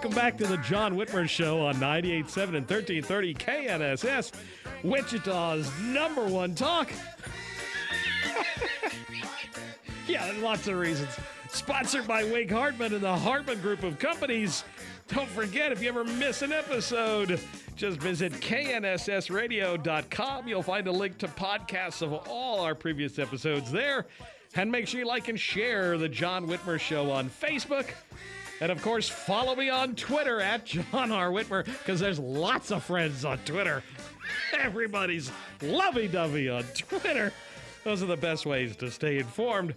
Welcome back to the John Whitmer Show on 98.7 and 1330 KNSS, Wichita's number one talk. yeah, lots of reasons. Sponsored by Wink Hartman and the Hartman Group of Companies. Don't forget, if you ever miss an episode, just visit knssradio.com. You'll find a link to podcasts of all our previous episodes there. And make sure you like and share the John Whitmer Show on Facebook. And of course, follow me on Twitter at John R. Whitmer because there's lots of friends on Twitter. Everybody's lovey dovey on Twitter. Those are the best ways to stay informed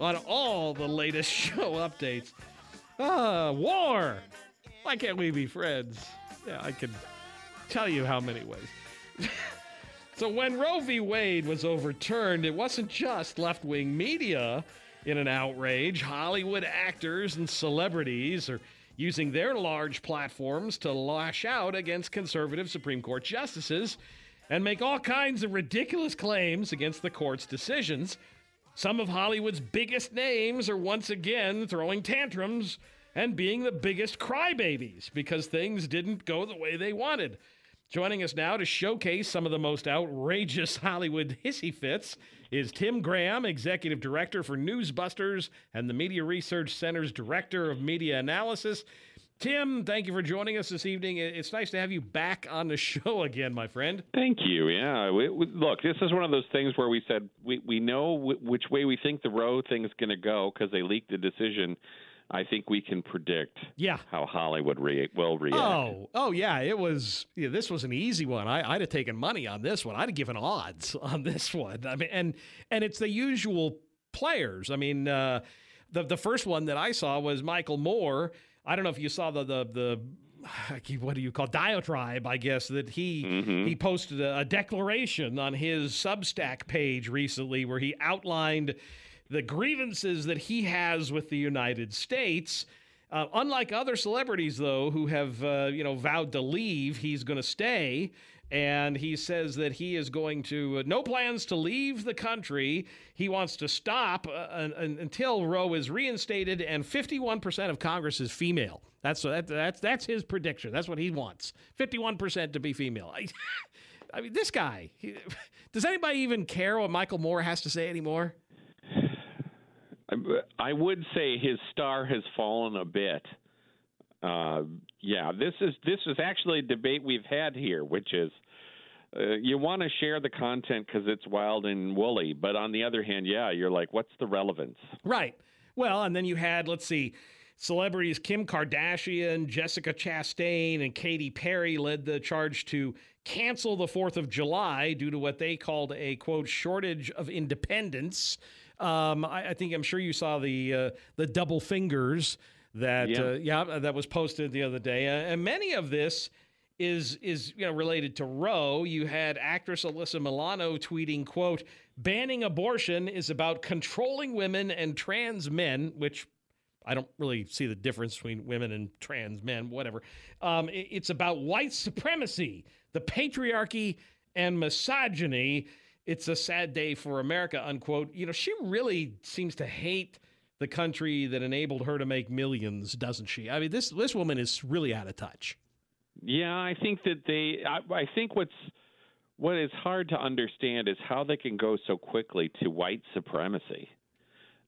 on all the latest show updates. Ah, war. Why can't we be friends? Yeah, I can tell you how many ways. so, when Roe v. Wade was overturned, it wasn't just left wing media in an outrage, Hollywood actors and celebrities are using their large platforms to lash out against conservative Supreme Court justices and make all kinds of ridiculous claims against the court's decisions. Some of Hollywood's biggest names are once again throwing tantrums and being the biggest crybabies because things didn't go the way they wanted. Joining us now to showcase some of the most outrageous Hollywood hissy fits is Tim Graham, Executive Director for Newsbusters and the Media Research Center's Director of Media Analysis. Tim, thank you for joining us this evening. It's nice to have you back on the show again, my friend. Thank you. Yeah. We, we, look, this is one of those things where we said we, we know w- which way we think the Roe thing is going to go because they leaked the decision I think we can predict yeah. how Hollywood re- will react. Oh, oh yeah, it was. Yeah, this was an easy one. I, would have taken money on this one. I'd have given odds on this one. I mean, and and it's the usual players. I mean, uh, the the first one that I saw was Michael Moore. I don't know if you saw the the the what do you call diatribe? I guess that he mm-hmm. he posted a, a declaration on his Substack page recently where he outlined the grievances that he has with the United States. Uh, unlike other celebrities, though, who have uh, you know vowed to leave, he's going to stay, and he says that he is going to uh, no plans to leave the country. He wants to stop uh, until Roe is reinstated, and 51% of Congress is female. That's that, that's that's his prediction. That's what he wants. 51% to be female. I, I mean, this guy. He, does anybody even care what Michael Moore has to say anymore? I would say his star has fallen a bit. Uh, yeah, this is this is actually a debate we've had here, which is uh, you want to share the content because it's wild and woolly, but on the other hand, yeah, you're like, what's the relevance? Right. Well, and then you had, let's see, celebrities Kim Kardashian, Jessica Chastain, and Katy Perry led the charge to cancel the 4th of July due to what they called a quote shortage of independence. Um, I, I, think I'm sure you saw the uh, the double fingers that yeah. Uh, yeah. that was posted the other day, uh, and many of this is is you know related to Roe. You had actress Alyssa Milano tweeting, "quote Banning abortion is about controlling women and trans men," which I don't really see the difference between women and trans men, whatever. Um, it, it's about white supremacy, the patriarchy, and misogyny. It's a sad day for America, unquote. You know, she really seems to hate the country that enabled her to make millions, doesn't she? I mean, this this woman is really out of touch. Yeah, I think that they. I, I think what's what is hard to understand is how they can go so quickly to white supremacy.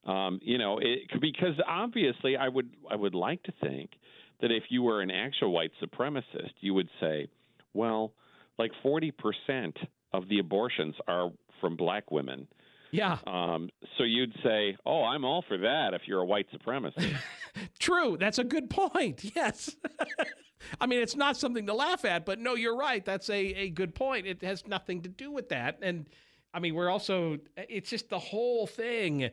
Um, you know, it, because obviously, I would I would like to think that if you were an actual white supremacist, you would say, well, like forty percent of the abortions are from black women. Yeah. Um, so you'd say, "Oh, I'm all for that." If you're a white supremacist. True. That's a good point. Yes. I mean, it's not something to laugh at, but no, you're right. That's a, a good point. It has nothing to do with that. And I mean, we're also, it's just the whole thing.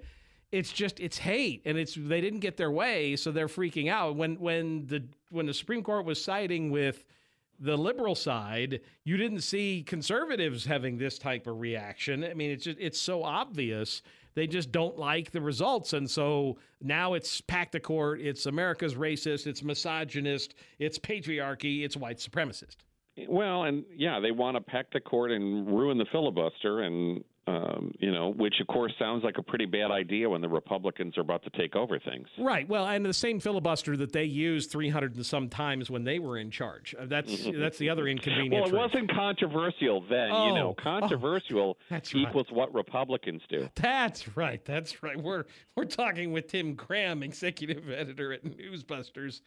It's just it's hate, and it's they didn't get their way, so they're freaking out. When when the when the Supreme Court was siding with the liberal side, you didn't see conservatives having this type of reaction. I mean, it's just it's so obvious they just don't like the results. And so now it's packed the court. It's America's racist. It's misogynist. It's patriarchy. It's white supremacist. Well, and yeah, they want to pack the court and ruin the filibuster, and um, you know, which of course sounds like a pretty bad idea when the Republicans are about to take over things. Right. Well, and the same filibuster that they used 300 and some times when they were in charge. Uh, that's that's the other inconvenient. well, it wasn't controversial then. Oh, you know, oh, controversial oh, equals right. what Republicans do. That's right. That's right. We're we're talking with Tim Graham, executive editor at Newsbusters.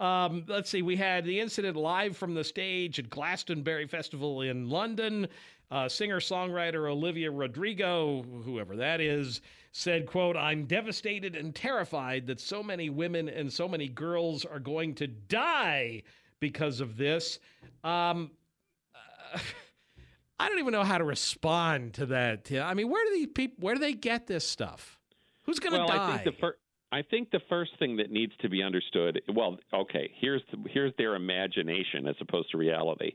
Um, let's see. We had the incident live from the stage at Glastonbury Festival in London. Uh, singer-songwriter Olivia Rodrigo, whoever that is, said, quote, I'm devastated and terrified that so many women and so many girls are going to die because of this. Um, uh, I don't even know how to respond to that. I mean, where do these people, where do they get this stuff? Who's going to well, die? I think, the fir- I think the first thing that needs to be understood, well, okay, here's the, here's their imagination as opposed to reality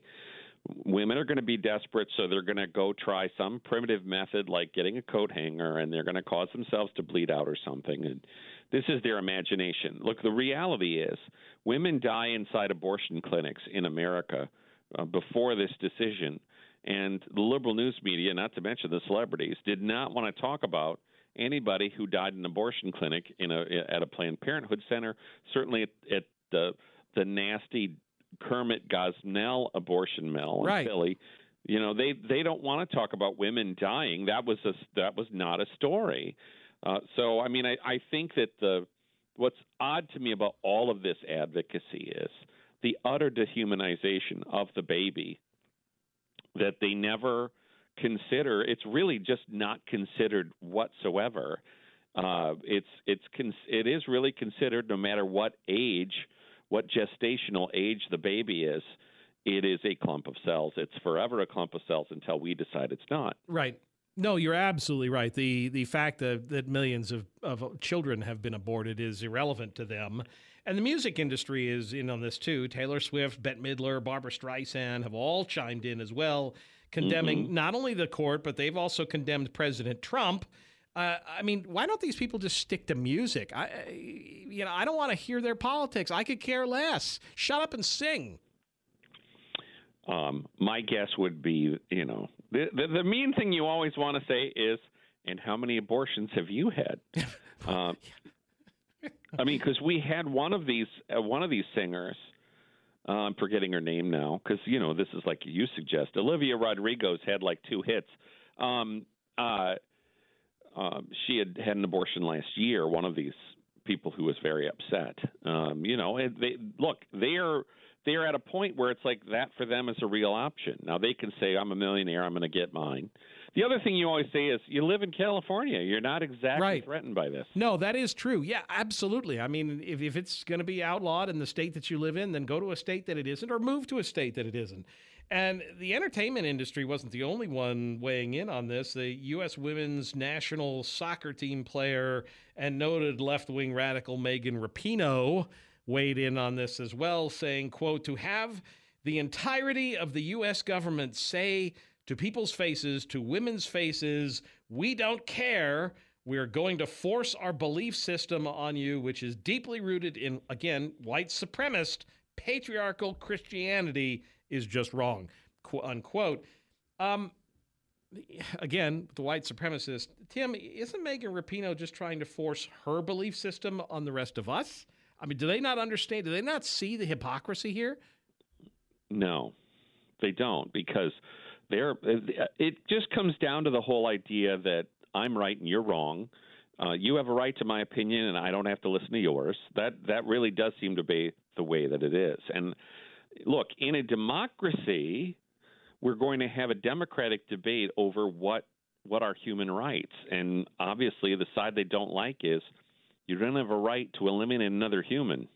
women are going to be desperate, so they're going to go try some primitive method like getting a coat hanger, and they're going to cause themselves to bleed out or something. And this is their imagination. Look, the reality is women die inside abortion clinics in America uh, before this decision. And the liberal news media, not to mention the celebrities, did not want to talk about anybody who died in an abortion clinic in a at a Planned Parenthood center. Certainly at, at the the nasty Kermit Gosnell abortion mill in right. Philly. You know, they they don't want to talk about women dying. That was a that was not a story. Uh, so I mean, I, I think that the what's odd to me about all of this advocacy is the utter dehumanization of the baby that they never consider. It's really just not considered whatsoever. Uh, it's it's it is really considered no matter what age what gestational age the baby is, it is a clump of cells. It's forever a clump of cells until we decide it's not. Right. No, you're absolutely right. The the fact that, that millions of, of children have been aborted is irrelevant to them. And the music industry is in on this too. Taylor Swift, Bette Midler, Barbra Streisand have all chimed in as well, condemning mm-hmm. not only the court, but they've also condemned President Trump uh, I mean, why don't these people just stick to music? I, you know, I don't want to hear their politics. I could care less. Shut up and sing. Um, my guess would be, you know, the, the, the mean thing you always want to say is, "And how many abortions have you had?" um, I mean, because we had one of these uh, one of these singers. Uh, I'm forgetting her name now because you know this is like you suggest. Olivia Rodrigo's had like two hits. Um, uh, um, she had had an abortion last year. One of these people who was very upset. Um, you know, and they look they are they are at a point where it's like that for them is a real option. Now they can say, "I'm a millionaire. I'm going to get mine." The other thing you always say is, "You live in California. You're not exactly right. threatened by this." No, that is true. Yeah, absolutely. I mean, if if it's going to be outlawed in the state that you live in, then go to a state that it isn't, or move to a state that it isn't. And the entertainment industry wasn't the only one weighing in on this. The U.S. women's national soccer team player and noted left-wing radical Megan Rapinoe weighed in on this as well, saying, quote, to have the entirety of the U.S. government say to people's faces, to women's faces, we don't care We are going to force our belief system on you, which is deeply rooted in, again, white supremacist, patriarchal Christianity is just wrong, Qu- unquote. Um, again, the white supremacist, Tim, isn't Megan Rapinoe just trying to force her belief system on the rest of us? I mean, do they not understand? Do they not see the hypocrisy here? No, they don't because they're. It just comes down to the whole idea that I'm right and you're wrong. Uh, you have a right to my opinion, and I don't have to listen to yours. That that really does seem to be the way that it is. And look, in a democracy, we're going to have a democratic debate over what what are human rights, and obviously, the side they don't like is you don't have a right to eliminate another human.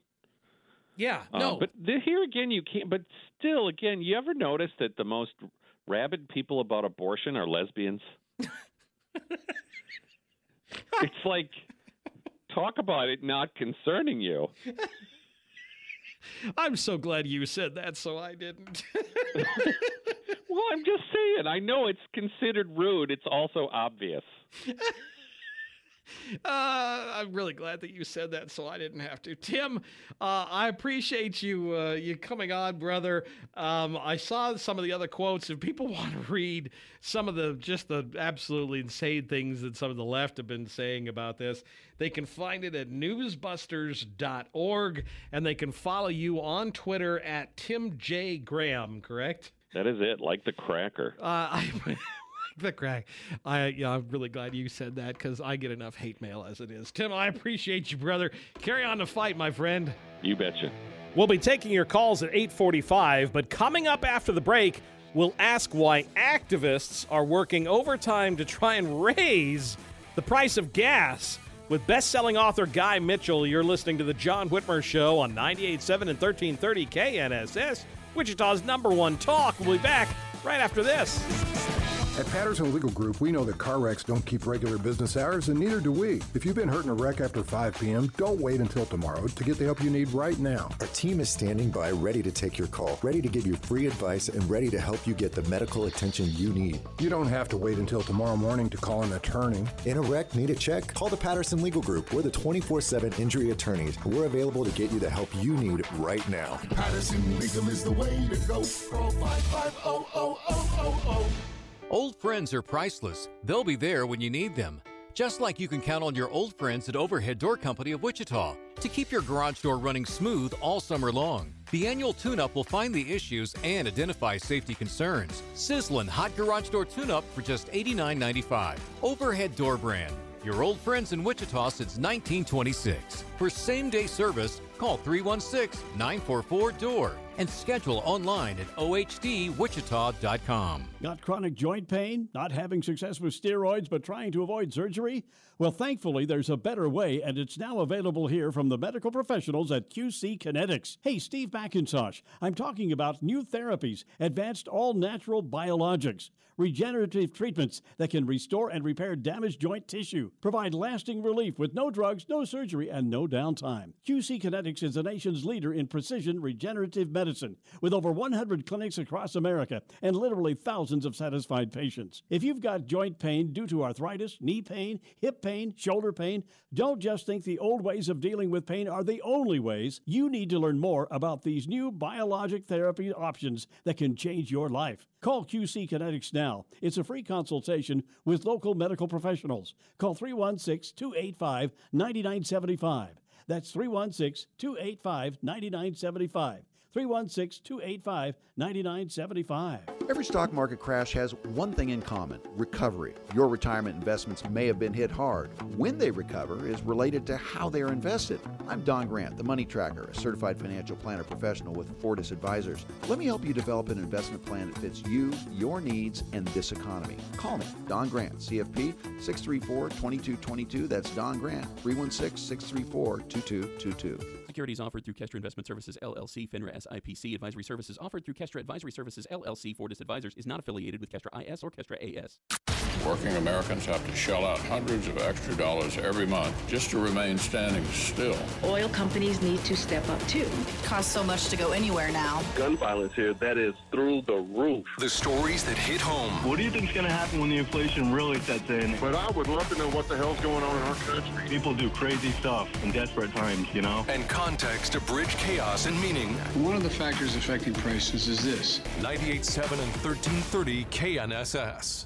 Yeah, Uh, no. but the, here again, you can't. But still, again, you ever notice that the most rabid people about abortion are lesbians? it's like talk about it not concerning you. I'm so glad you said that, so I didn't. Well, I'm just saying. I know it's considered rude. It's also obvious. Uh, I'm really glad that you said that, so I didn't have to. Tim, uh, I appreciate you uh, you coming on, brother. Um, I saw some of the other quotes. If people want to read some of the just the absolutely insane things that some of the left have been saying about this, they can find it at newsbusters.org, and they can follow you on Twitter at Tim J Graham. Correct? That is it, like the cracker. Uh, I the crack. I yeah, I'm really glad you said that because I get enough hate mail as it is. Tim, I appreciate you, brother. Carry on the fight, my friend. You betcha. We'll be taking your calls at 8:45, but coming up after the break, we'll ask why activists are working overtime to try and raise the price of gas. With best-selling author Guy Mitchell, you're listening to the John Whitmer Show on 98.7 and 1330 KNSS, Wichita's number one talk. We'll be back right after this. At Patterson Legal Group, we know that car wrecks don't keep regular business hours, and neither do we. If you've been hurt in a wreck after 5 p.m., don't wait until tomorrow to get the help you need right now. Our team is standing by ready to take your call, ready to give you free advice, and ready to help you get the medical attention you need. You don't have to wait until tomorrow morning to call an attorney. In a wreck, need a check? Call the Patterson Legal Group. We're the 24 7 injury attorneys, and we're available to get you the help you need right now. Patterson Legal is the way to go. Call 550 Old friends are priceless. They'll be there when you need them. Just like you can count on your old friends at Overhead Door Company of Wichita to keep your garage door running smooth all summer long. The annual tune-up will find the issues and identify safety concerns. Sizzlin' hot garage door tune-up for just $89.95. Overhead Door brand. Your old friends in Wichita since 1926. For same-day service, call 316-944-DOOR and schedule online at ohdwichita.com. Got chronic joint pain? Not having success with steroids but trying to avoid surgery? Well, thankfully, there's a better way, and it's now available here from the medical professionals at QC Kinetics. Hey, Steve McIntosh, I'm talking about new therapies, advanced all natural biologics, regenerative treatments that can restore and repair damaged joint tissue, provide lasting relief with no drugs, no surgery, and no downtime. QC Kinetics is the nation's leader in precision regenerative medicine, with over 100 clinics across America and literally thousands of satisfied patients. If you've got joint pain due to arthritis, knee pain, hip pain, shoulder pain, don't just think the old ways of dealing with pain are the only ways. You need to learn more about these new biologic therapy options that can change your life. Call QC Kinetics now. It's a free consultation with local medical professionals. Call 316 285 9975. That's 316 285 9975. 316 285 9975. Every stock market crash has one thing in common recovery. Your retirement investments may have been hit hard. When they recover is related to how they are invested. I'm Don Grant, the Money Tracker, a certified financial planner professional with Fortis Advisors. Let me help you develop an investment plan that fits you, your needs, and this economy. Call me, Don Grant, CFP 634 2222. That's Don Grant, 316 634 2222. Securities offered through Kestra Investment Services LLC, FINRA SIPC. Advisory services offered through Kestra Advisory Services LLC. Fortis Advisors is not affiliated with Kestra IS or Kestra AS. Working Americans have to shell out hundreds of extra dollars every month just to remain standing still. Oil companies need to step up too. It costs so much to go anywhere now. Gun violence here, that is through the roof. The stories that hit home. What do you think is going to happen when the inflation really sets in? But I would love to know what the hell's going on in our country. People do crazy stuff in desperate times, you know? And context to bridge chaos and meaning. One of the factors affecting prices is this 98.7 and 1330 KNSS.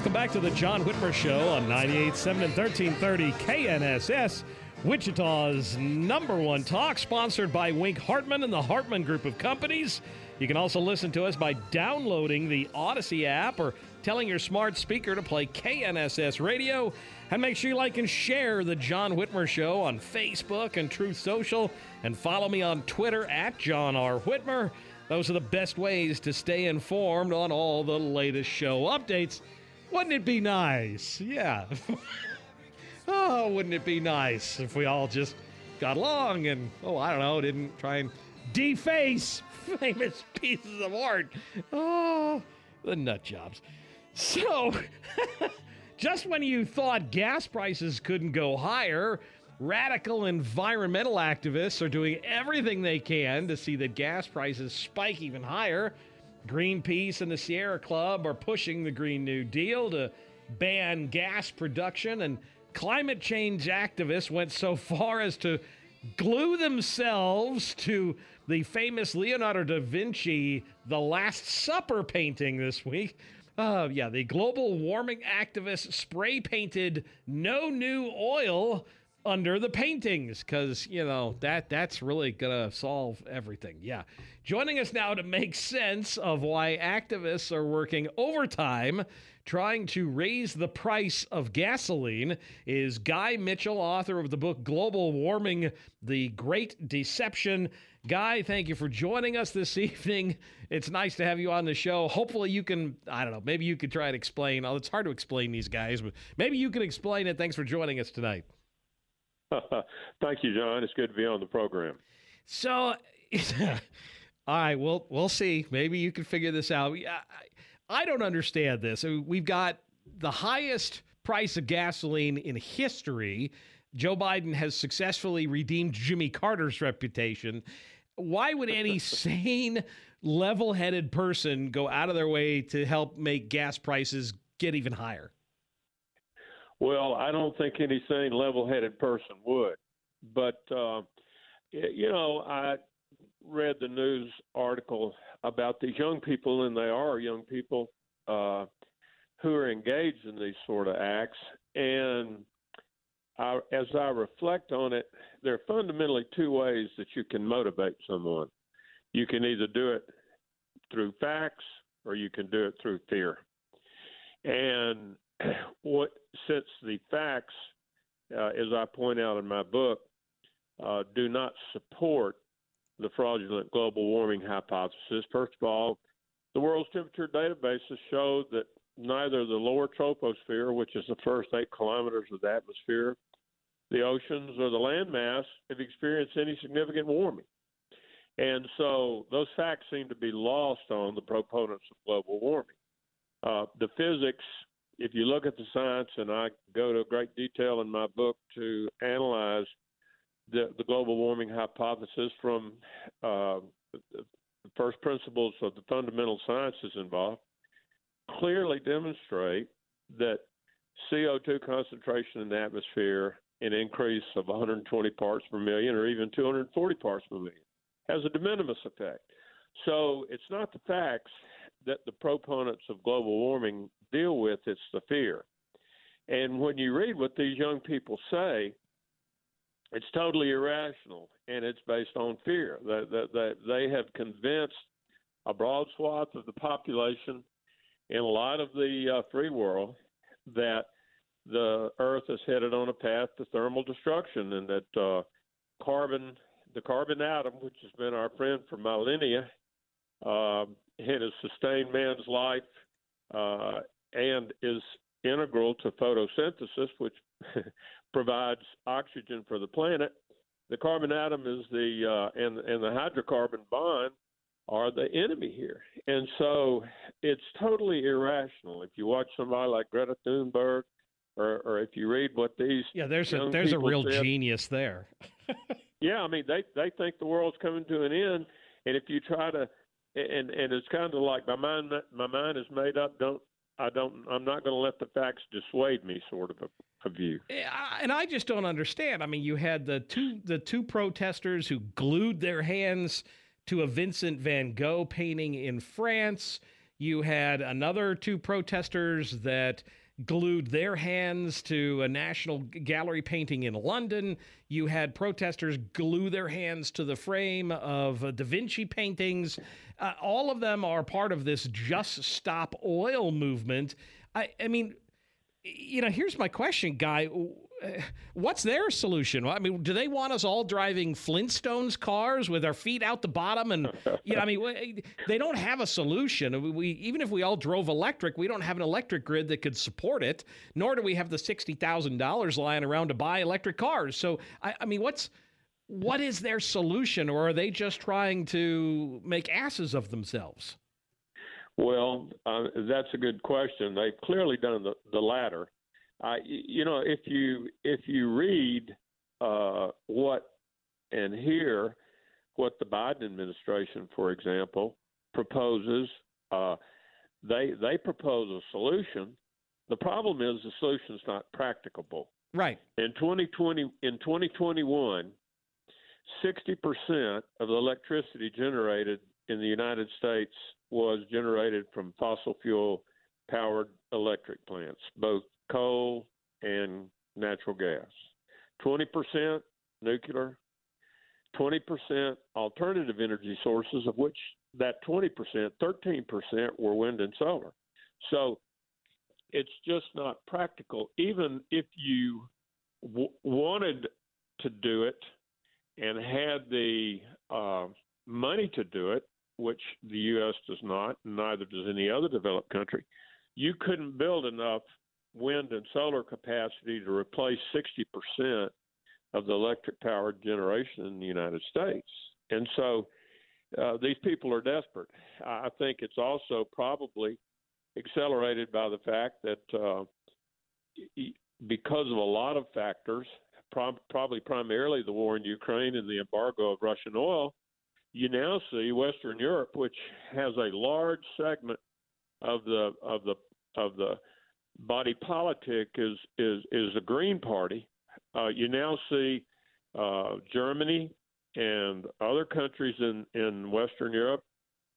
Welcome back to the John Whitmer Show on 98.7 and 1330 KNSS, Wichita's number one talk, sponsored by Wink Hartman and the Hartman Group of Companies. You can also listen to us by downloading the Audacy app or telling your smart speaker to play KNSS Radio. And make sure you like and share the John Whitmer Show on Facebook and Truth Social, and follow me on Twitter at John R. Whitmer. Those are the best ways to stay informed on all the latest show updates. Wouldn't it be nice? Yeah. oh, wouldn't it be nice if we all just got along and, oh, I don't know, didn't try and deface famous pieces of art? Oh, the nut jobs. So, just when you thought gas prices couldn't go higher, radical environmental activists are doing everything they can to see that gas prices spike even higher. Greenpeace and the Sierra Club are pushing the Green New Deal to ban gas production, and climate change activists went so far as to glue themselves to the famous Leonardo da Vinci The Last Supper painting this week. Uh, yeah, the global warming activists spray painted no new oil under the paintings because you know that that's really gonna solve everything. Yeah. Joining us now to make sense of why activists are working overtime trying to raise the price of gasoline is guy mitchell author of the book global warming the great deception. Guy thank you for joining us this evening. It's nice to have you on the show. Hopefully you can i don't know maybe you could try and explain oh, it's hard to explain these guys but maybe you can explain it. Thanks for joining us tonight Thank you, John. It's good to be on the program. So, all right, we'll we'll see. Maybe you can figure this out. I, I don't understand this. We've got the highest price of gasoline in history. Joe Biden has successfully redeemed Jimmy Carter's reputation. Why would any sane, level headed person go out of their way to help make gas prices get even higher? Well, I don't think any sane, level-headed person would. But uh, you know, I read the news article about these young people, and they are young people uh, who are engaged in these sort of acts. And I, as I reflect on it, there are fundamentally two ways that you can motivate someone. You can either do it through facts, or you can do it through fear. And what since the facts, uh, as I point out in my book, uh, do not support the fraudulent global warming hypothesis. First of all, the world's temperature databases show that neither the lower troposphere, which is the first eight kilometers of the atmosphere, the oceans, or the landmass have experienced any significant warming. And so those facts seem to be lost on the proponents of global warming. Uh, the physics if you look at the science, and I go to great detail in my book to analyze the, the global warming hypothesis from uh, the first principles of the fundamental sciences involved, clearly demonstrate that CO2 concentration in the atmosphere, an increase of 120 parts per million or even 240 parts per million, has a de minimis effect. So it's not the facts that the proponents of global warming deal with, it's the fear. And when you read what these young people say, it's totally irrational and it's based on fear. That, that they have convinced a broad swath of the population in a lot of the uh, free world that the Earth is headed on a path to thermal destruction, and that uh, carbon, the carbon atom, which has been our friend for millennia, uh, it has sustained man's life uh, and is integral to photosynthesis, which provides oxygen for the planet. The carbon atom is the uh, and and the hydrocarbon bond are the enemy here, and so it's totally irrational. If you watch somebody like Greta Thunberg, or, or if you read what these yeah, there's a there's a real said, genius there. yeah, I mean they they think the world's coming to an end, and if you try to, and and it's kind of like my mind my mind is made up. Don't I don't I'm not going to let the facts dissuade me, sort of a, a view. And I just don't understand. I mean, you had the two the two protesters who glued their hands to a Vincent van Gogh painting in France. You had another two protesters that glued their hands to a National Gallery painting in London. You had protesters glue their hands to the frame of Da Vinci paintings. Uh, all of them are part of this Just Stop Oil movement. I, I mean, you know, here's my question, Guy. What's their solution? I mean, do they want us all driving Flintstones cars with our feet out the bottom? And you know, I mean, they don't have a solution. We even if we all drove electric, we don't have an electric grid that could support it. Nor do we have the sixty thousand dollars lying around to buy electric cars. So, I, I mean, what's what is their solution, or are they just trying to make asses of themselves? Well, uh, that's a good question. They've clearly done the, the latter. Uh, you know, if you if you read uh, what and hear what the Biden administration, for example, proposes, uh, they they propose a solution. The problem is the solution is not practicable. Right. In 2020, in 2021, 60% of the electricity generated in the United States was generated from fossil fuel powered electric plants, both coal and natural gas. 20% nuclear, 20% alternative energy sources, of which that 20%, 13% were wind and solar. So it's just not practical. Even if you w- wanted to do it and had the uh, money to do it, which the U.S. does not, neither does any other developed country, you couldn't build enough wind and solar capacity to replace 60% of the electric power generation in the United States. And so uh, these people are desperate. I think it's also probably accelerated by the fact that uh, because of a lot of factors, probably primarily the war in Ukraine and the embargo of Russian oil, you now see Western Europe, which has a large segment of the of the of the body politic is is is the Green Party. Uh, you now see uh, Germany and other countries in in Western Europe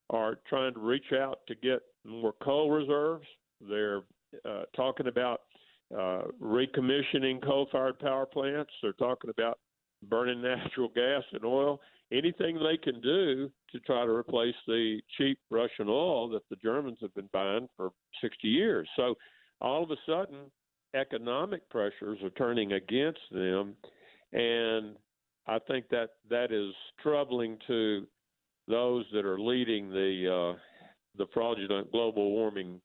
are trying to reach out to get more coal reserves. They're uh, talking about uh, recommissioning coal-fired power plants. They're talking about burning natural gas and oil. Anything they can do to try to replace the cheap Russian oil that the Germans have been buying for 60 years. So all of a sudden, economic pressures are turning against them, and I think that that is troubling to those that are leading the uh, the fraudulent global warming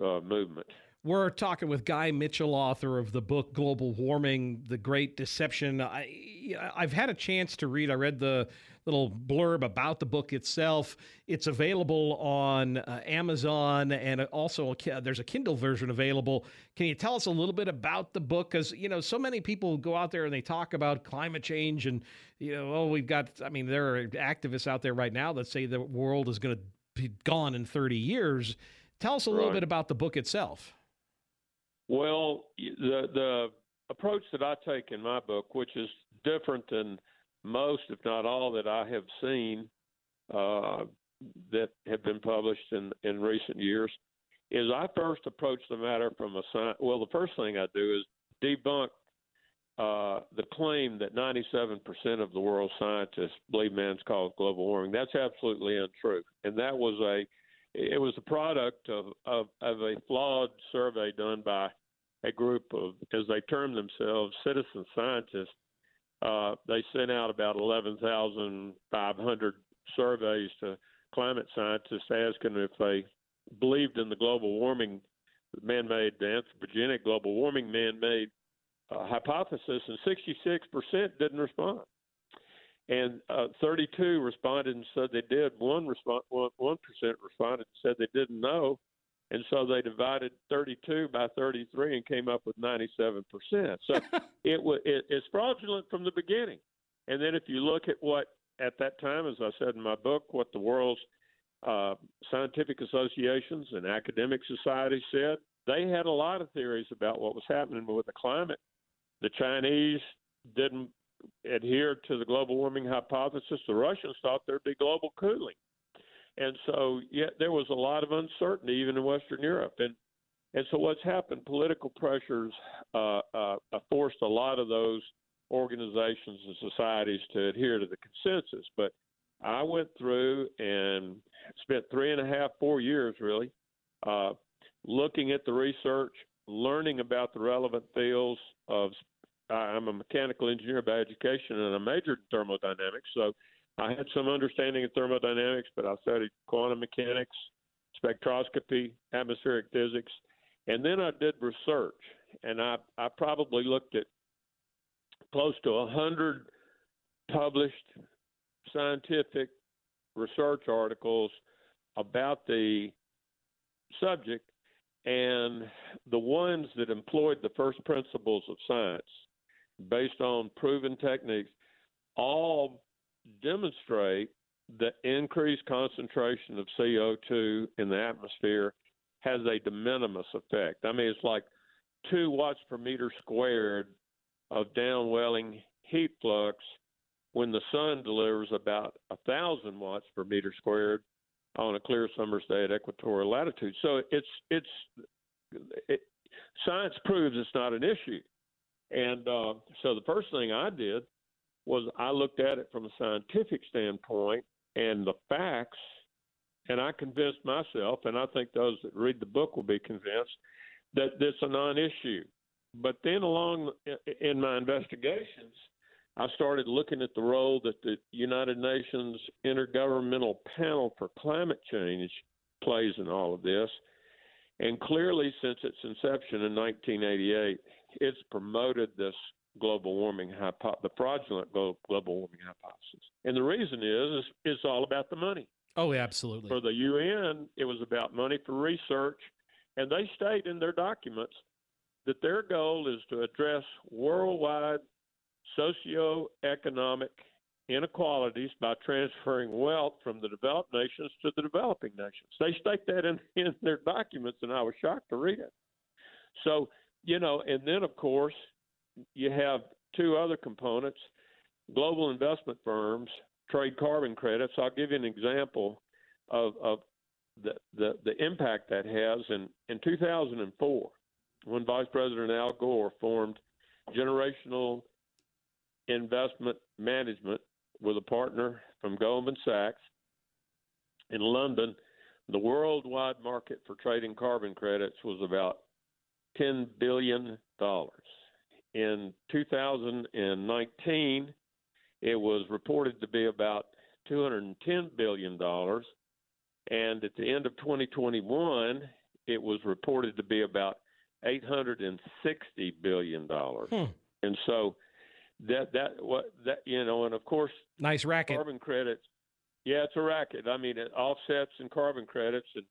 uh, movement. We're talking with Guy Mitchell, author of the book Global Warming: The Great Deception. I, I've had a chance to read. I read the little blurb about the book itself. It's available on uh, Amazon and also a, there's a Kindle version available. Can you tell us a little bit about the book? Because, you know, so many people go out there and they talk about climate change and, you know, oh, we've got, I mean, there are activists out there right now that say the world is going to be gone in 30 years. Tell us a little bit about the book itself. Well, the the approach that I take in my book, which is different than most, if not all, that I have seen uh, that have been published in, in recent years is I first approach the matter from a science. Well, the first thing I do is debunk uh, the claim that 97% of the world's scientists believe man's caused global warming. That's absolutely untrue, and that was a it was a product of, of, of a flawed survey done by a group of, as they term themselves, citizen scientists. Uh, they sent out about 11,500 surveys to climate scientists asking if they believed in the global warming, man-made, the anthropogenic global warming man-made uh, hypothesis, and 66% didn't respond. And uh, 32 responded and said they did. One respond, one percent responded and said they didn't know, and so they divided 32 by 33 and came up with 97 percent. So it was it, it's fraudulent from the beginning. And then if you look at what at that time, as I said in my book, what the world's uh, scientific associations and academic societies said, they had a lot of theories about what was happening with the climate. The Chinese didn't adhere to the global warming hypothesis. The Russians thought there'd be global cooling. And so, yeah, there was a lot of uncertainty even in Western Europe. And and so, what's happened? Political pressures uh, uh, forced a lot of those organizations and societies to adhere to the consensus. But I went through and spent three and a half, four years really, uh, looking at the research, learning about the relevant fields of. I'm a mechanical engineer by education, and I majored in thermodynamics. So I had some understanding of thermodynamics, but I studied quantum mechanics, spectroscopy, atmospheric physics, and then I did research. And I, I probably looked at close to a hundred published scientific research articles about the subject, and the ones that employed the first principles of science based on proven techniques all demonstrate the increased concentration of CO2 in the atmosphere has a de minimis effect. I mean, it's like two watts per meter squared of downwelling heat flux when the sun delivers about a thousand watts per meter squared on a clear summer's day at equatorial latitude. So it's it's it, science proves it's not an issue, and uh, so the first thing I did was I looked at it from a scientific standpoint and the facts, and I convinced myself, and I think those that read the book will be convinced that this is a non-issue. But then, along in my investigations, I started looking at the role that the United Nations Intergovernmental Panel for Climate Change plays in all of this. And clearly, since its inception in 1988, it's promoted this global warming hypo- the fraudulent global warming hypothesis. And the reason is, is it's all about the money. Oh, absolutely. For the UN, it was about money for research, and they state in their documents that their goal is to address worldwide socioeconomic inequalities by transferring wealth from the developed nations to the developing nations. They state that in, in their documents, and I was shocked to read it. So, you know, and then, of course, you have two other components. Global investment firms trade carbon credits. I'll give you an example of, of the, the, the impact that has. In, in 2004, when Vice President Al Gore formed Generational Investment Management with a partner from Goldman Sachs in London, the worldwide market for trading carbon credits was about $10 billion. In 2019, it was reported to be about $210 billion. And at the end of 2021, it was reported to be about $860 billion. Hmm. And so that, that, what, that, you know, and of course, nice racket. Carbon credits. Yeah, it's a racket. I mean, it offsets and carbon credits and,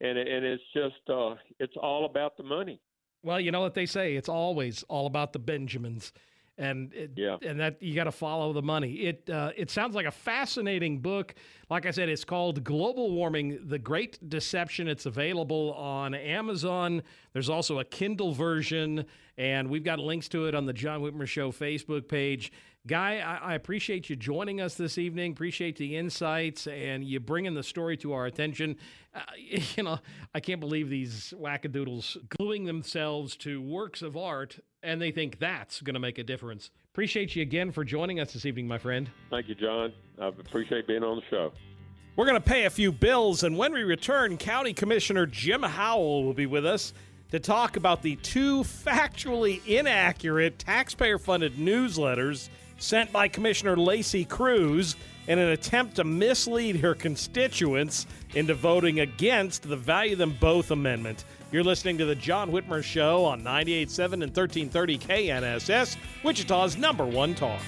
and, and it's just, uh, it's all about the money. Well, you know what they say, it's always all about the Benjamins. And it, yeah. and that you got to follow the money. It uh, it sounds like a fascinating book. Like I said, it's called Global Warming: The Great Deception. It's available on Amazon. There's also a Kindle version, and we've got links to it on the John Whitmer Show Facebook page. Guy, I, I, appreciate you joining us this evening. Appreciate the insights and you bringing the story to our attention. Uh, you know, I can't believe these wackadoodles gluing themselves to works of art and they think that's going to make a difference. Appreciate you again for joining us this evening, my friend. Thank you, John. I appreciate being on the show. We're going to pay a few bills, and when we return, County Commissioner Jim Howell will be with us. to talk about the two factually inaccurate taxpayer funded newsletters sent by Commissioner Lacey Cruz in an attempt to mislead her constituents into voting against the Value Them Both Amendment. You're listening to The John Whitmer Show on 98.7 and 1330 KNSS, Wichita's number one talk.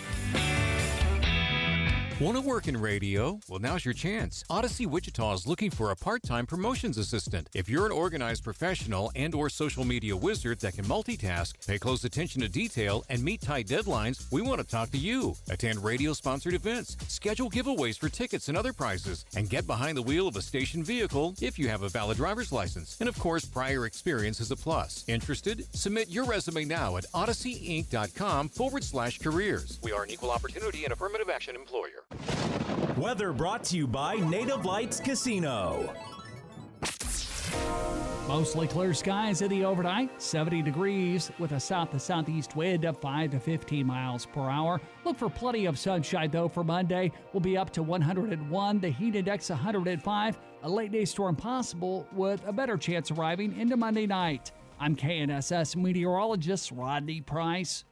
Want to work in radio? Well, now's your chance. Audacy Wichita is looking for a part-time promotions assistant. If you're an organized professional and or social media wizard that can multitask, pay close attention to detail, and meet tight deadlines, we want to talk to you. Attend radio-sponsored events, schedule giveaways for tickets and other prizes, and get behind the wheel of a station vehicle if you have a valid driver's license. And of course, prior experience is a plus. Interested? Submit your resume now at audacyinc.com forward slash careers. We are an equal opportunity and affirmative action employer. Weather brought to you by Native Lights Casino. Mostly clear skies in the overnight, 70 degrees with a south to southeast wind of 5 to 15 miles per hour. Look for plenty of sunshine though for Monday. We'll be up to 101, the heat index 105. A late day storm possible with a better chance arriving into Monday night. I'm KNSS meteorologist Rodney Price.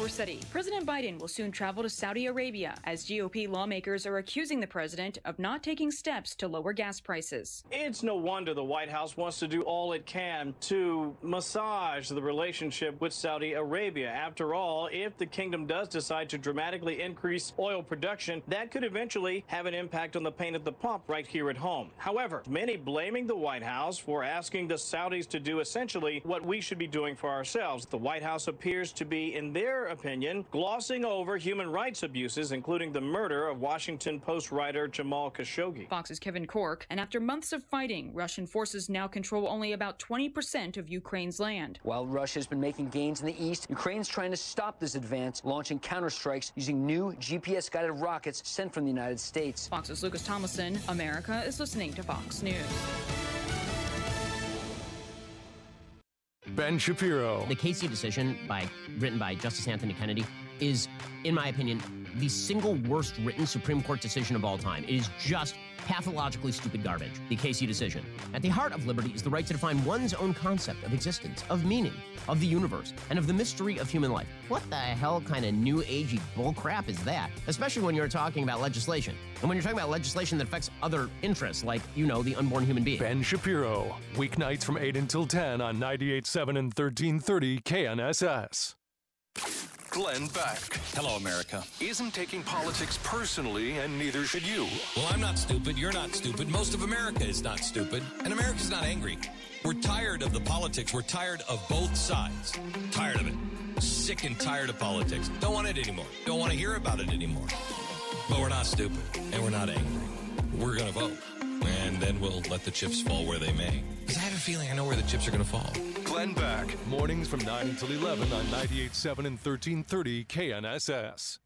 Corsetti. President Biden will soon travel to Saudi Arabia as GOP lawmakers are accusing the president of not taking steps to lower gas prices. It's no wonder the White House wants to do all it can to massage the relationship with Saudi Arabia. After all, if the kingdom does decide to dramatically increase oil production, that could eventually have an impact on the pain at the pump right here at home. However, many blaming the White House for asking the Saudis to do essentially what we should be doing for ourselves. The White House appears to be, in their opinion, glossing over human rights abuses, including the murder of Washington Post writer Jamal Khashoggi. Fox's Kevin Corke. and after months of fighting, Russian forces now control only about 20% of Ukraine's land. While Russia's been making gains in the east, Ukraine's trying to stop this advance, launching counterstrikes using new GPS guided rockets sent from the United States. Fox's Lucas Tomlinson. America is listening to Fox News. Ben Shapiro. The Casey decision, by written by Justice Anthony Kennedy, is, in my opinion, the single worst written Supreme Court decision of all time. It is just pathologically stupid garbage. The Casey decision. At the heart of liberty is the right to define one's own concept of existence, of meaning, of the universe, and of the mystery of human life. What the hell kind of new agey bullcrap is that? Especially when you're talking about legislation. And when you're talking about legislation that affects other interests, like, you know, the unborn human being. Ben Shapiro. Weeknights from 8 until 10 on 98.7 and 1330 KNSS. Glenn Beck. Hello, America. Isn't taking politics personally, and neither should you. Well, I'm not stupid. You're not stupid. Most of America is not stupid. And America's not angry. We're tired of the politics. We're tired of both sides. Tired of it. Sick and tired of politics. Don't want it anymore. Don't want to hear about it anymore. But we're not stupid. And we're not angry. We're going to vote. And then we'll let the chips fall where they may. Because I have a feeling I know where the chips are going to fall. Glenn Beck. Mornings from 9 until 11 on 98.7 and 1330 KNSS.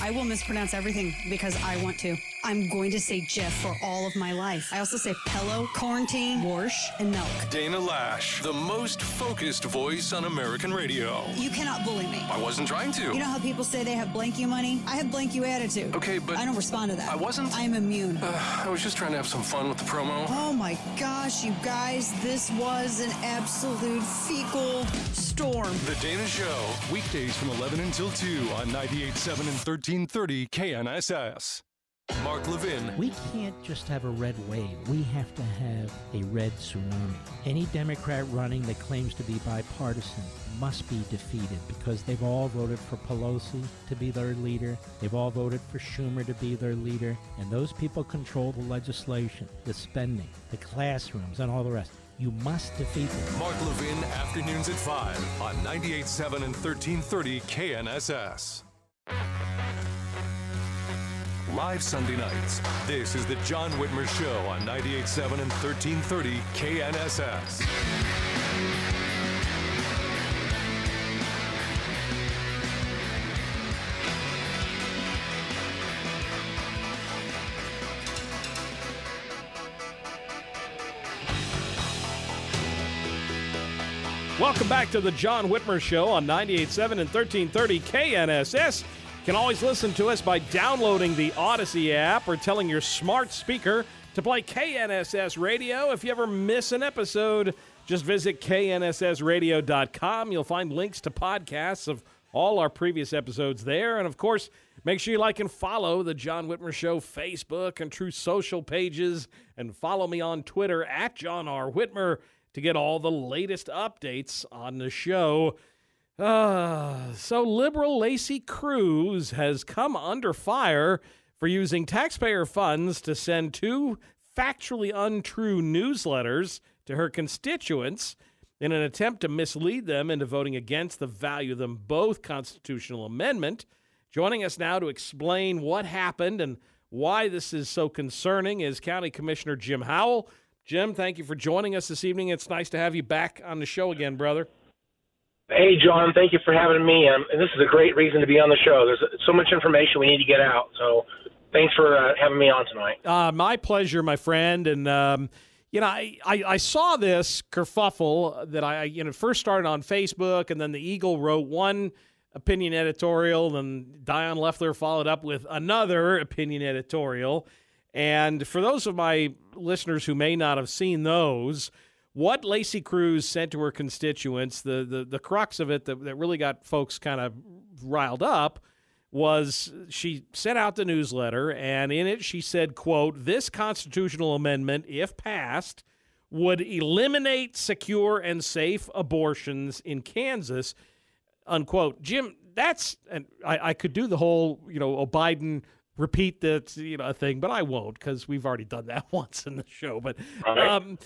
I will mispronounce everything because I want to. I'm going to say Jeff for all of my life. I also say pillow, quarantine, wash, and milk. Dana Loesch, the most focused voice on American radio. You cannot bully me. I wasn't trying to. You know how people say they have blank you money? I have blank you attitude. Okay, but I don't respond to that. I wasn't. I'm immune. Uh, I was just trying to have some fun with the promo. Oh my gosh, you guys, this was an absolute fecal storm. The Dana Show, weekdays from 11 until 2 on 98.7 and 1330 KNSS. Mark Levin. We can't just have a red wave. We have to have a red tsunami. Any Democrat running that claims to be bipartisan must be defeated because they've all voted for Pelosi to be their leader. They've all voted for Schumer to be their leader. And those people control the legislation, the spending, the classrooms, and all the rest. You must defeat them. Mark Levin, afternoons at 5 on 98.7 and 1330 KNSS. Live Sunday nights. This is the John Whitmer Show on 98.7 and 1330 KNSS. Welcome back to the John Whitmer Show on 98.7 and 1330 KNSS. Can always listen to us by downloading the Audacy app or telling your smart speaker to play KNSS Radio. If you ever miss an episode, just visit knssradio.com. You'll find links to podcasts of all our previous episodes there. And of course, make sure you like and follow the John Whitmer Show Facebook and Truth Social pages, and follow me on Twitter at John R. Whitmer to get all the latest updates on the show. Uh, so, liberal Lacey Cruz has come under fire for using taxpayer funds to send two factually untrue newsletters to her constituents in an attempt to mislead them into voting against the value of them both constitutional amendment. Joining us now to explain what happened and why this is so concerning is County Commissioner Jim Howell. Jim, thank you for joining us this evening. It's nice to have you back on the show again, brother. Hey, John, thank you for having me. Um, and this is a great reason to be on the show. There's so much information we need to get out. So thanks for uh, having me on tonight. Uh, my pleasure, my friend. And, um, you know, I, I, I, saw this kerfuffle that I, you know, first started on Facebook, and then the Eagle wrote one opinion editorial, and Dion Lefler followed up with another opinion editorial. And for those of my listeners who may not have seen those, what Lacey Cruz sent to her constituents, the the, the crux of it that, that really got folks kind of riled up was she sent out the newsletter and in it she said quote this constitutional amendment if passed would eliminate secure and safe abortions in kansas unquote. Jim that's and i, I could do the whole you know oh, biden repeat that you know thing but i won't because we've already done that once in the show but um,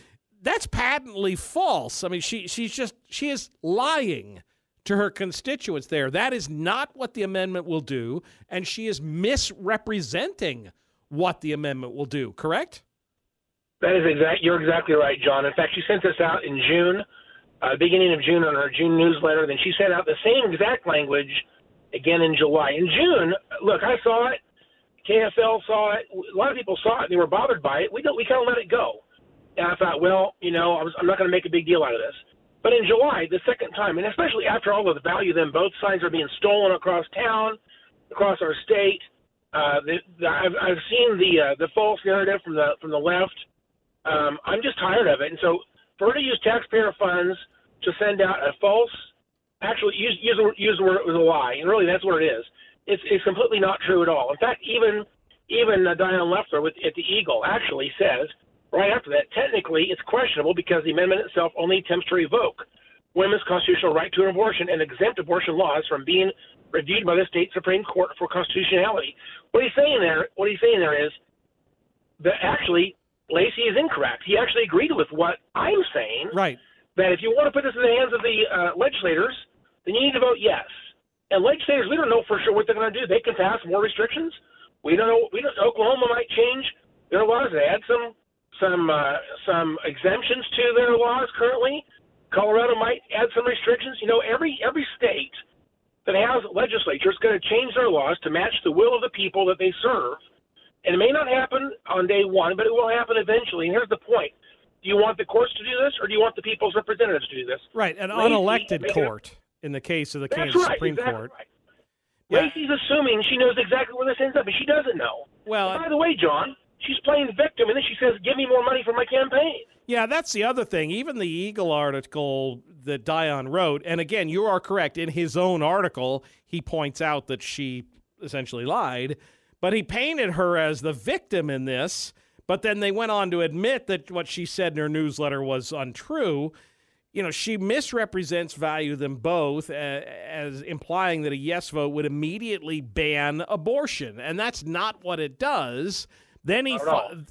that's patently false. I mean, she she's just she is lying to her constituents there. That is not what the amendment will do, and she is misrepresenting what the amendment will do. Correct? That is exact. You're exactly right, John. In fact, she sent this out in June, uh, beginning of June, on her June newsletter. Then she sent out the same exact language again in July. In June, look, I saw it. KSL saw it. A lot of people saw it. And They were bothered by it. We don't. We kind of let it go. And I thought, well, you know, I was, I'm not going to make a big deal out of this. But in July, the second time, and especially after all of the value, then both sides are being stolen across town, across our state. Uh, the, the, I've, I've seen the uh, the false narrative from the from the left. Um, I'm just tired of it. And so, for her to use taxpayer funds to send out a false, actually use use use the word it was a lie, and really that's what it is. It's it's completely not true at all. In fact, even even uh, Diane Lefler with at the Eagle actually says right after that, technically it's questionable because the amendment itself only attempts to revoke women's constitutional right to an abortion and exempt abortion laws from being reviewed by the state Supreme Court for constitutionality. What he's saying there, what he's saying there is that actually Lacey is incorrect. He actually agreed with what I'm saying. Right. That if you want to put this in the hands of the uh, legislators, then you need to vote yes. And legislators, we don't know for sure what they're going to do. They can pass more restrictions. We don't know. We don't. Oklahoma might change their laws. They add some some uh, some exemptions to their laws currently. Colorado might add some restrictions. You know, every every state that has legislature is going to change their laws to match the will of the people that they serve. And it may not happen on day one, but it will happen eventually. And here's the point: Do you want the courts to do this, or do you want the people's representatives to do this? Right, an Lacey, unelected court in the case of the Kansas right, Supreme exactly Court. Right. Yeah. Lacey's assuming she knows exactly where this ends up, but she doesn't know. Well, and by the way, John, she's playing victim, and then she says, "Give me more money for my campaign." Yeah, that's the other thing. Even the Eagle article that Dion wrote, and again, you are correct. In his own article, he points out that she essentially lied, but he painted her as the victim in this. But then they went on to admit that what she said in her newsletter was untrue. You know, she misrepresents value them both as implying that a yes vote would immediately ban abortion. And that's not what it does. Then he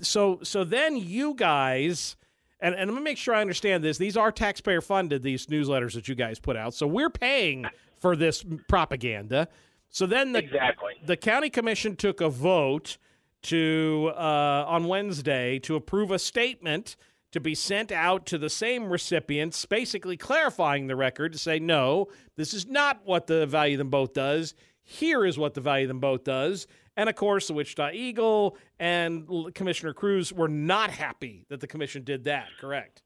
so so then you guys and, and let me make sure I understand this. These are taxpayer funded, these newsletters that you guys put out. So we're paying for this propaganda. So then the exactly. the county commission took a vote to uh, on Wednesday to approve a statement to be sent out to the same recipients, basically clarifying the record to say, no, this is not what the value them both does. Here is what the value them both does. And of course, the Wichita Eagle and Commissioner Cruz were not happy that the commission did that, correct?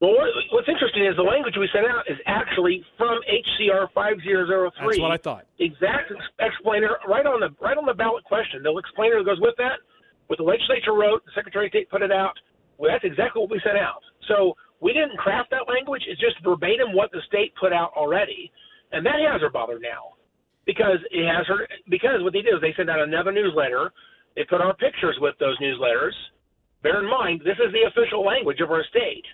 Well, what's interesting is the language we sent out is actually from HCR 5003. That's what I thought. Exact explainer right on the right on the ballot question. The explainer that goes with that what the legislature wrote, the Secretary of State put it out. Well, that's exactly what we sent out. So we didn't craft that language. It's just verbatim what the state put out already, and that has her bothered now because it has her. Because what they did is they sent out another newsletter. They put our pictures with those newsletters. Bear in mind, this is the official language of our state.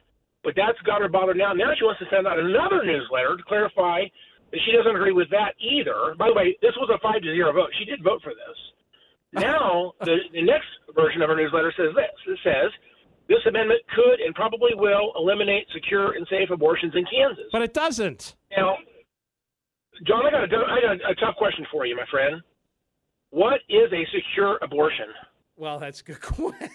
But that's got her bothered now. Now she wants to send out another newsletter to clarify that she doesn't agree with that either. By the way, this was a five to zero vote. She did vote for this. Now the, the next version of her newsletter says this. It says this amendment could and probably will eliminate secure and safe abortions in Kansas. But it doesn't. Now, John, I got a, I got a tough question for you, my friend. What is a secure abortion? Well, that's a good question.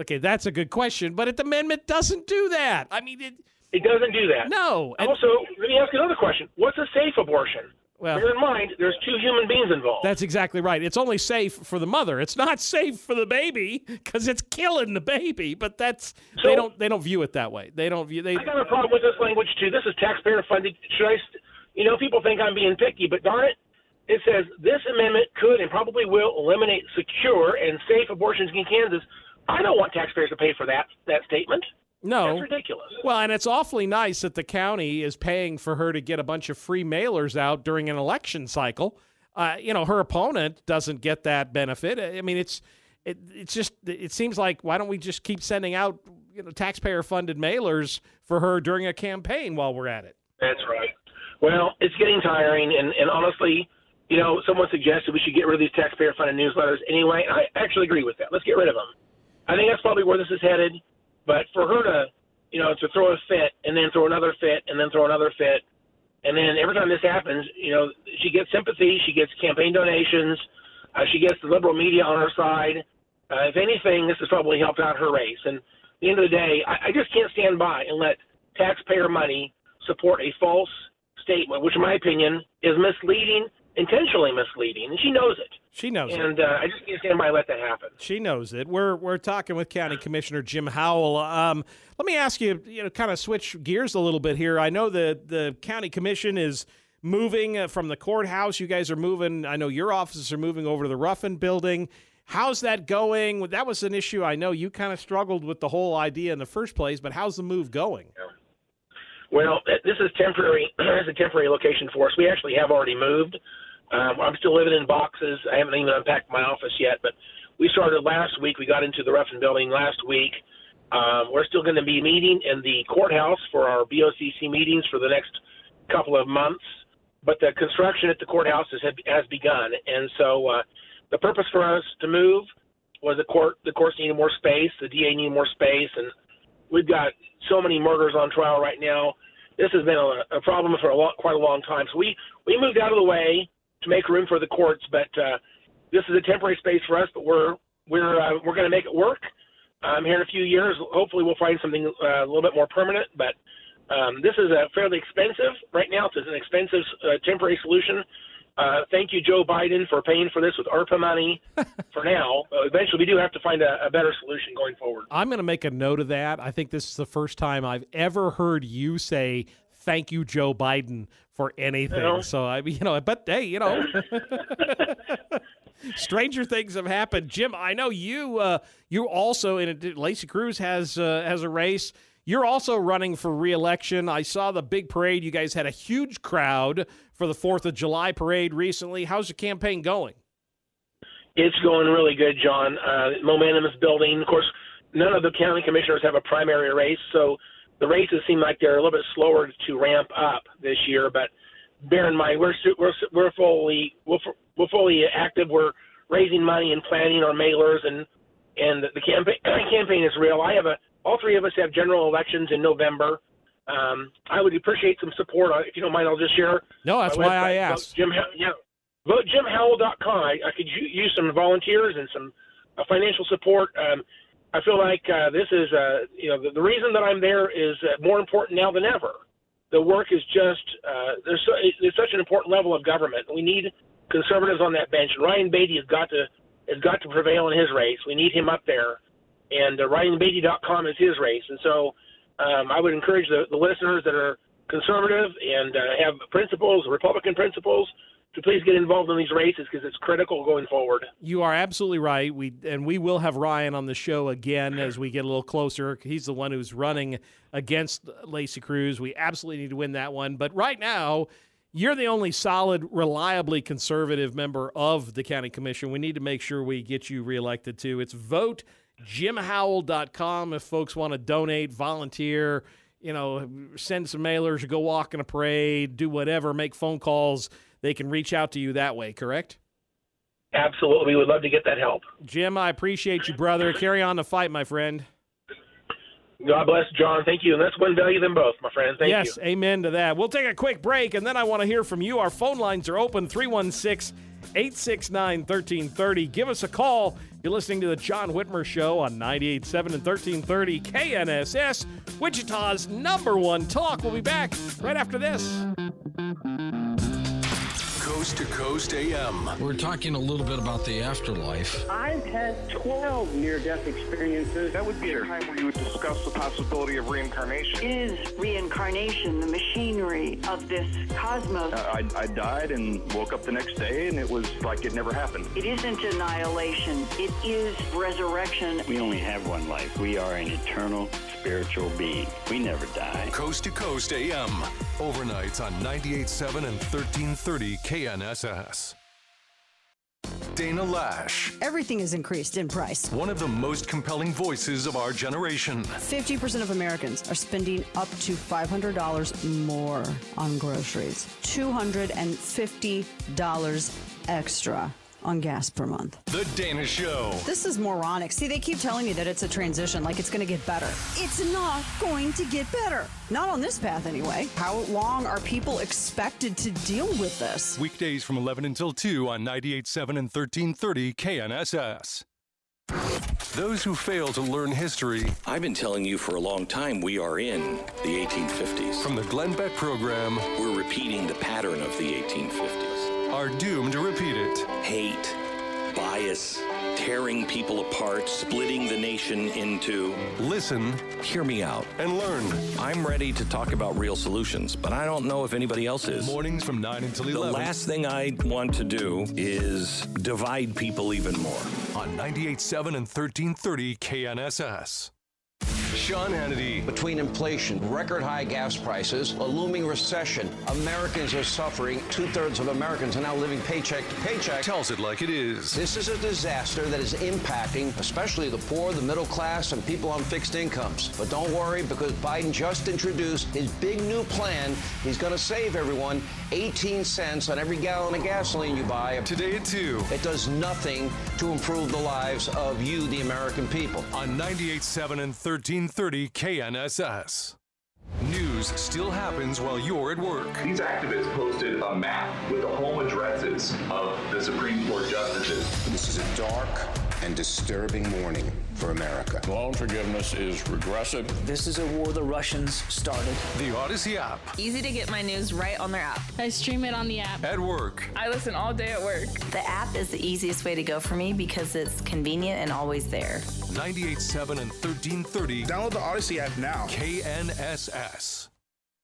okay, that's a good question, but the amendment doesn't do that. I mean, it. It doesn't do that. No. And also, let me ask another question. What's a safe abortion? Well, Bear in mind, there's two human beings involved. That's exactly right. It's only safe for the mother. It's not safe for the baby because it's killing the baby. But that's So- they don't they don't view it that way. They don't view they. I got a problem with this language too. This is taxpayer funded. Should I? St- you know, people think I'm being picky, but darn it, it says this amendment could and probably will eliminate secure and safe abortions in Kansas. I don't want taxpayers to pay for that that statement. No. That's ridiculous. Well, and it's awfully nice that the county is paying for her to get a bunch of free mailers out during an election cycle. Uh, you know, her opponent doesn't get that benefit. I mean, it's it, it's just it seems like why don't we just keep sending out you know taxpayer funded mailers for her during a campaign while we're at it? That's right. Well, it's getting tiring, and, and honestly, you know, someone suggested we should get rid of these taxpayer-funded newsletters anyway. I actually agree with that. Let's get rid of them. I think that's probably where this is headed. But for her to, you know, to throw a fit and then throw another fit and then throw another fit, and then every time this happens, you know, she gets sympathy, she gets campaign donations, uh, she gets the liberal media on her side. Uh, if anything, this has probably helped out her race. And at the end of the day, I, I just can't stand by and let taxpayer money support a false statement, which in my opinion is misleading, intentionally misleading, and she knows it. She knows it. And uh, I just can't stand by and let that happen. She knows it. We're we're talking with County Commissioner Jim Howell. Um, let me ask you, you know, kind of switch gears a little bit here. I know that the county commission is moving uh, from the courthouse. You guys are moving. I know your offices are moving over to the Ruffin Building. How's that going? That was an issue. I know you kind of struggled with the whole idea in the first place, but how's the move going? Well, this is temporary. it's a temporary location for us. We actually have already moved. Um, I'm still living in boxes. I haven't even unpacked my office yet, but we started last week. We got into the Ruffin building last week. Um, we're still going to be meeting in the courthouse for our BOCC meetings for the next couple of months. But the construction at the courthouse has, has begun, and so uh, the purpose for us to move was the court. The courts needed more space. The DA needed more space, and we've got so many murders on trial right now. This has been a, a problem for a long, quite a long time. So we we moved out of the way to make room for the courts, but uh, this is a temporary space for us. But we're we're uh, we're going to make it work. Um, here in a few years, hopefully, we'll find something uh, a little bit more permanent. But um, this is a fairly expensive right now. It's an expensive uh, temporary solution. Uh, thank you, Joe Biden, for paying for this with ARPA money for now. Uh, eventually, we do have to find a, a better solution going forward. I'm going to make a note of that. I think this is the first time I've ever heard you say thank you, Joe Biden, for anything. Well- so I, you know, but hey, you know, stranger things have happened. Jim, I know you. Uh, you also in a, Lacey Cruz has uh, has a race. You're also running for reelection. I saw the big parade. You guys had a huge crowd for the Fourth of July parade recently. How's the campaign going? It's going really good, John. Uh, momentum is building. Of course, none of the county commissioners have a primary race, so the races seem like they're a little bit slower to ramp up this year. But bear in mind, we're we're we're fully we're, we're fully active. We're raising money and planning our mailers, and and the campaign campaign is real. I have a all three of us have general elections in November. Um, I would appreciate some support. Uh, If you don't mind, I'll just share. No, that's why I asked. Jim, yeah, vote jimhowell.com. I, I could use some volunteers and some uh, financial support. Um, I feel like uh, this is, uh, you know, the, the reason that I'm there is uh, more important now than ever. The work is just uh, there's so, there's such an important level of government. We need conservatives on that bench, Ryan Baty has got to has got to prevail in his race. We need him up there, and uh, is his race. And so um, I would encourage the, the listeners that are conservative and uh, have principles, Republican principles, to please get involved in these races because it's critical going forward. You are absolutely right. We and we will have Ryan on the show again as we get a little closer. He's the one who's running against Lacey Cruz. We absolutely need to win that one. But right now, you're the only solid, reliably conservative member of the county commission. We need to make sure we get you reelected too. It's votejimhowell.com if folks want to donate, volunteer, you know, send some mailers, go walk in a parade, do whatever, make phone calls they can reach out to you that way, correct? Absolutely. We would love to get that help. Jim, I appreciate you, brother. Carry on the fight, my friend. God bless, John. Thank you. And let's win value them both, my friend. Thank yes, you. Yes, amen to that. We'll take a quick break, and then I want to hear from you. Our phone lines are open 316 869 1330. Give us a call. You're listening to the John Whitmer Show on 98.7 and 1330 KNSS, Wichita's number one talk. We'll be back right after this. Coast to Coast AM. We're talking a little bit about the afterlife. I've had 12 near death experiences. That would be a time where you would discuss the possibility of reincarnation. Is reincarnation the machinery of this cosmos? Uh, I, I died and woke up the next day, and it was like it never happened. It isn't annihilation, it is resurrection. We only have one life. We are an eternal spiritual being. We never die. Coast to Coast AM. Overnights on 98.7 and 1330 KNSS. Dana Loesch. Everything has increased in price. One of the most compelling voices of our generation. 50% of Americans are spending up to $500 more on groceries. $250 extra on gas per month. The Dana Show. This is moronic. See, they keep telling me that it's a transition, like it's going to get better. It's not going to get better. Not on this path, anyway. How long are people expected to deal with this? Weekdays from 11 until 2 on 98.7 and 1330 KNSS. Those who fail to learn history. I've been telling you for a long time we are in the 1850s. From the Glenn Beck program, we're repeating the pattern of the 1850s are doomed to repeat it. Hate, bias, tearing people apart, splitting the nation into. Listen. Hear me out. And learn. I'm ready to talk about real solutions, but I don't know if anybody else is. Mornings from 9 until 11. The last thing I want to do is divide people even more. On 98.7 and 1330 KNSS. Sean Hannity. Between inflation, record high gas prices, a looming recession, Americans are suffering. Two thirds of Americans are now living paycheck to paycheck. Tells it like it is. This is a disaster that is impacting especially the poor, the middle class, and people on fixed incomes. But don't worry because Biden just introduced his big new plan. He's going to save everyone 18 cents on every gallon of gasoline you buy. Today at 2. It does nothing to improve the lives of you, the American people. On 98.7 and 1330 KNSS. News still happens while you're at work. These activists posted a map with the home addresses of the Supreme Court justices. This is a dark and disturbing morning for America. Loan forgiveness is regressive. This is a war the Russians started. The Audacy app. Easy to get my news right on their app. I stream it on the app. At work. I listen all day at work. The app is the easiest way to go for me because it's convenient and always there. 98.7 and 1330. Download the Audacy app now. KNSS.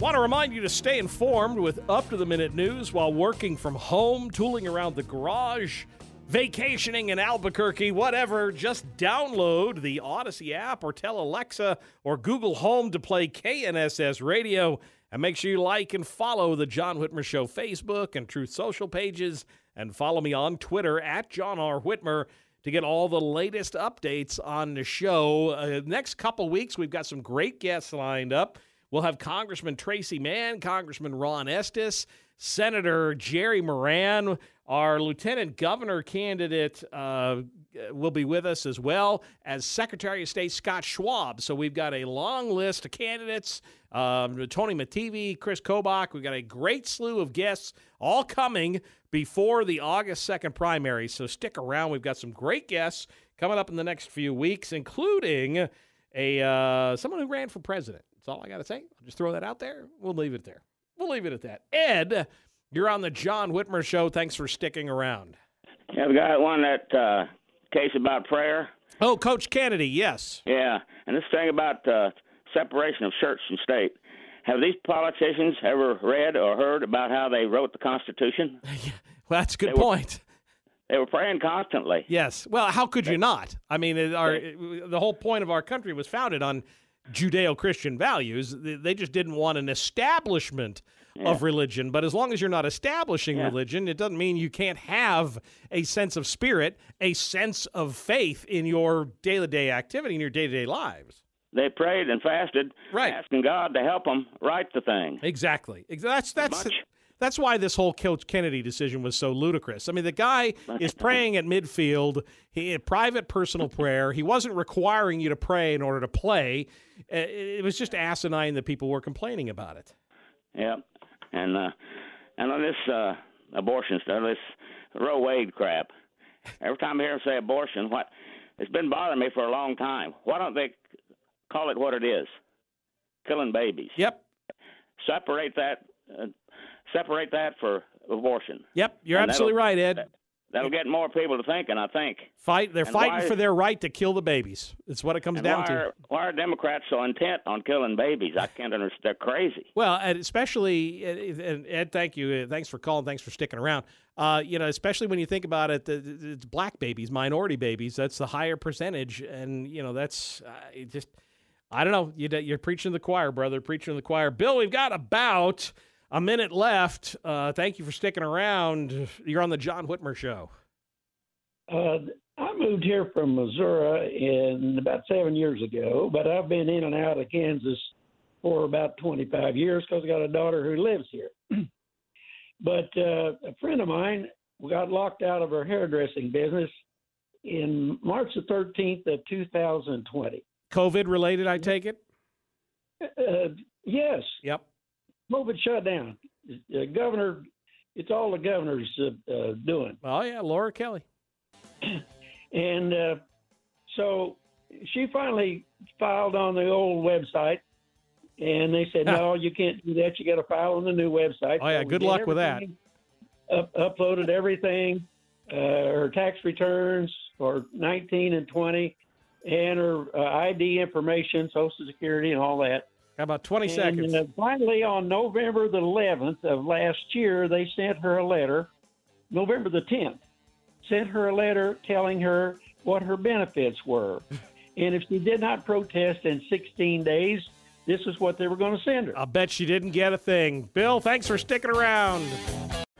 Want to remind you to stay informed with up to the minute news while working from home, tooling around the garage, vacationing in Albuquerque, whatever. Just download the Audacy app or tell Alexa or Google Home to play KNSS radio. And make sure you like and follow the John Whitmer Show Facebook and Truth Social pages. And follow me on Twitter at John R. Whitmer to get all the latest updates on the show. Uh, next couple weeks, we've got some great guests lined up. We'll have Congressman Tracey Mann, Congressman Ron Estes, Senator Jerry Moran, our lieutenant governor candidate, uh, will be with us as well as Secretary of State Scott Schwab. So we've got a long list of candidates um, Tony Mattivi, Chris Kobach. We've got a great slew of guests all coming before the August 2nd primary. So stick around. We've got some great guests coming up in the next few weeks, including a uh, someone who ran for president. That's all I got to say. I'll just throw that out there. We'll leave it there. We'll leave it at that. Ed, you're on the John Whitmer Show. Thanks for sticking around. Yeah, we got one that uh, case about prayer. Oh, Coach Kennedy, yes. Yeah, and this thing about uh, separation of church and state. Have these politicians ever read or heard about how they wrote the Constitution? well, that's a good they point. Were, they were praying constantly. Yes. Well, how could you not? I mean, our, the whole point of our country was founded on Judeo-Christian values. They just didn't want an establishment yeah. of religion. But as long as you're not establishing yeah. religion, it doesn't mean you can't have a sense of spirit, a sense of faith in your day-to-day activity, in your day-to-day lives they prayed and fasted, right. asking God to help them write the thing. Exactly. That's that's that's why this whole Coach Kennedy decision was so ludicrous. I mean, the guy is praying at midfield, he had private personal prayer. He wasn't requiring you to pray in order to play. It was just asinine that people were complaining about it. Yeah, and uh, and on this uh, abortion stuff, this Roe Wade crap. Every time I hear him say abortion, what it's been bothering me for a long time. Why don't they call it what it is killing babies. Yep. Separate that. Uh, separate that for abortion. Yep, you're and absolutely right, Ed. That'll get more people to thinking, I think. Fight. They're and fighting why, for their right to kill the babies. It's what it comes down why to. Are, why are Democrats so intent on killing babies? I can't understand. They're crazy. Well, and especially, and Ed, thank you. Thanks for calling. Thanks for sticking around. Uh, you know, especially when you think about it, it's black babies, minority babies. That's the higher percentage, and you know, that's uh, just I don't know. You, are preaching to the choir, brother. Preaching to the choir. Bill, we've got about a minute left. Uh, thank you for sticking around. You're on the John Whitmer Show. Uh, I moved here from Missouri in about seven years ago, but I've been in and out of Kansas for about 25 years because I got a daughter who lives here. but uh, a friend of mine got locked out of her hairdressing business in March the 13th of 2020. COVID related, I take it? Uh, yes. Yep. COVID shut down. Uh, governor, it's all the governor's uh, uh doing. Oh, yeah, Laura Kelly. and uh, so she finally filed on the old website, and they said, no, you can't do that. You got to file on the new website. Oh, yeah, so good luck with that. Up, uploaded everything, uh, her tax returns for 19 and 20 and her uh, ID information, Social Security, and all that. How about 20 and, seconds? Uh, finally, on November the 11th of last year, they sent her a letter, November the 10th, sent her a letter telling her what her benefits were. and if she did not protest in 16 days, this is what they were going to send her. I'll bet she didn't get a thing. Bill, thanks for sticking around.